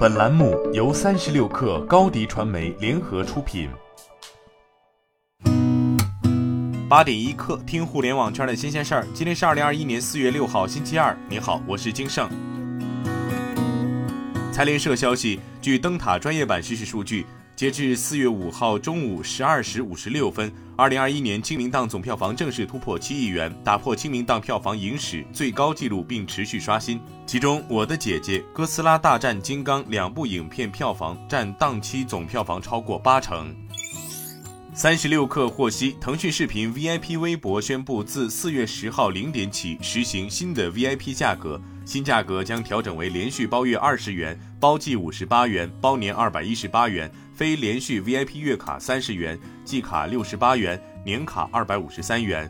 本栏目由三十六氪高低传媒联合出品。八点一刻，听互联网圈的新鲜事儿。今天是二零二一年四月六号，星期二。你好，我是金盛。财联社消息，据灯塔专业版实时数据。截至四月五号中午十二时五十六分，二零二一年清明档总票房正式突破七亿元，打破清明档票房影史最高纪录，并持续刷新。其中，《我的姐姐》《哥斯拉大战金刚》两部影片票房占档期总票房超过八成。三十六氪获悉，腾讯视频 VIP 微博宣布，自四月十号零点起实行新的 VIP 价格。新价格将调整为连续包月二十元，包季五十八元，包年二百一十八元；非连续 VIP 月卡三十元，季卡六十八元，年卡二百五十三元。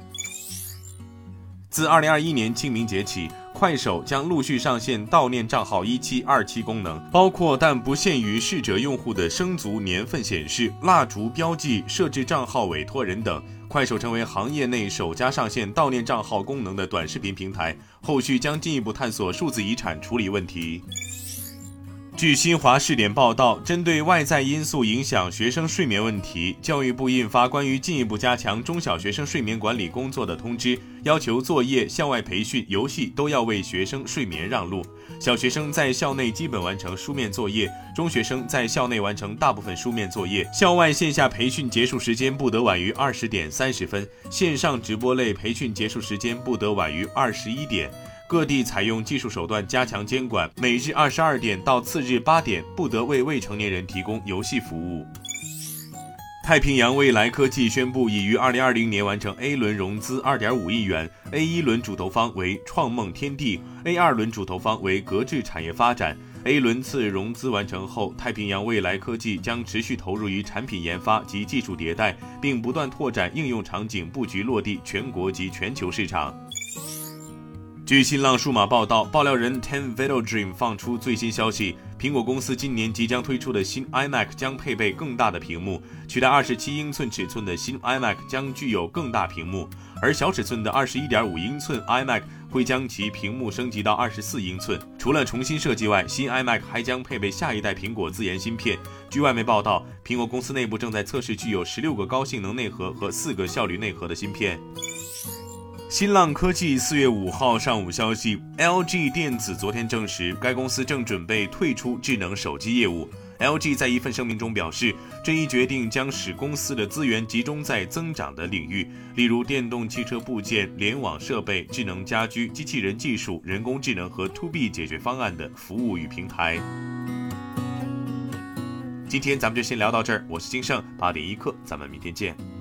自二零二一年清明节起，快手将陆续上线悼念账号一期、二期功能，包括但不限于逝者用户的生卒年份显示、蜡烛标记、设置账号委托人等。快手成为行业内首家上线悼念账号功能的短视频平台，后续将进一步探索数字遗产处理问题。据新华视点报道，针对外在因素影响学生睡眠问题，教育部印发关于进一步加强中小学生睡眠管理工作的通知，要求作业、校外培训、游戏都要为学生睡眠让路。小学生在校内基本完成书面作业，中学生在校内完成大部分书面作业，校外线下培训结束时间不得晚于二十点三十分，线上直播类培训结束时间不得晚于二十一点。各地采用技术手段加强监管，每日二十二点到次日八点不得为未成年人提供游戏服务。太平洋未来科技宣布，已于二零二零年完成 A 轮融资二点五亿元，A 一轮主投方为创梦天地，A 二轮主投方为格致产业发展。A 轮次融资完成后，太平洋未来科技将持续投入于产品研发及技术迭代，并不断拓展应用场景，布局落地全国及全球市场。据新浪数码报道，爆料人 Ten Video Dream 放出最新消息：苹果公司今年即将推出的新 iMac 将配备更大的屏幕，取代二十七英寸尺寸的新 iMac 将具有更大屏幕，而小尺寸的二十一点五英寸 iMac 会将其屏幕升级到二十四英寸。除了重新设计外，新 iMac 还将配备下一代苹果自研芯片。据外媒报道，苹果公司内部正在测试具有十六个高性能内核和四个效率内核的芯片。新浪科技四月五号上午消息，LG 电子昨天证实，该公司正准备退出智能手机业务。LG 在一份声明中表示，这一决定将使公司的资源集中在增长的领域，例如电动汽车部件、联网设备、智能家居、机器人技术、人工智能和 To B 解决方案的服务与平台。今天咱们就先聊到这儿，我是金盛八点一刻，咱们明天见。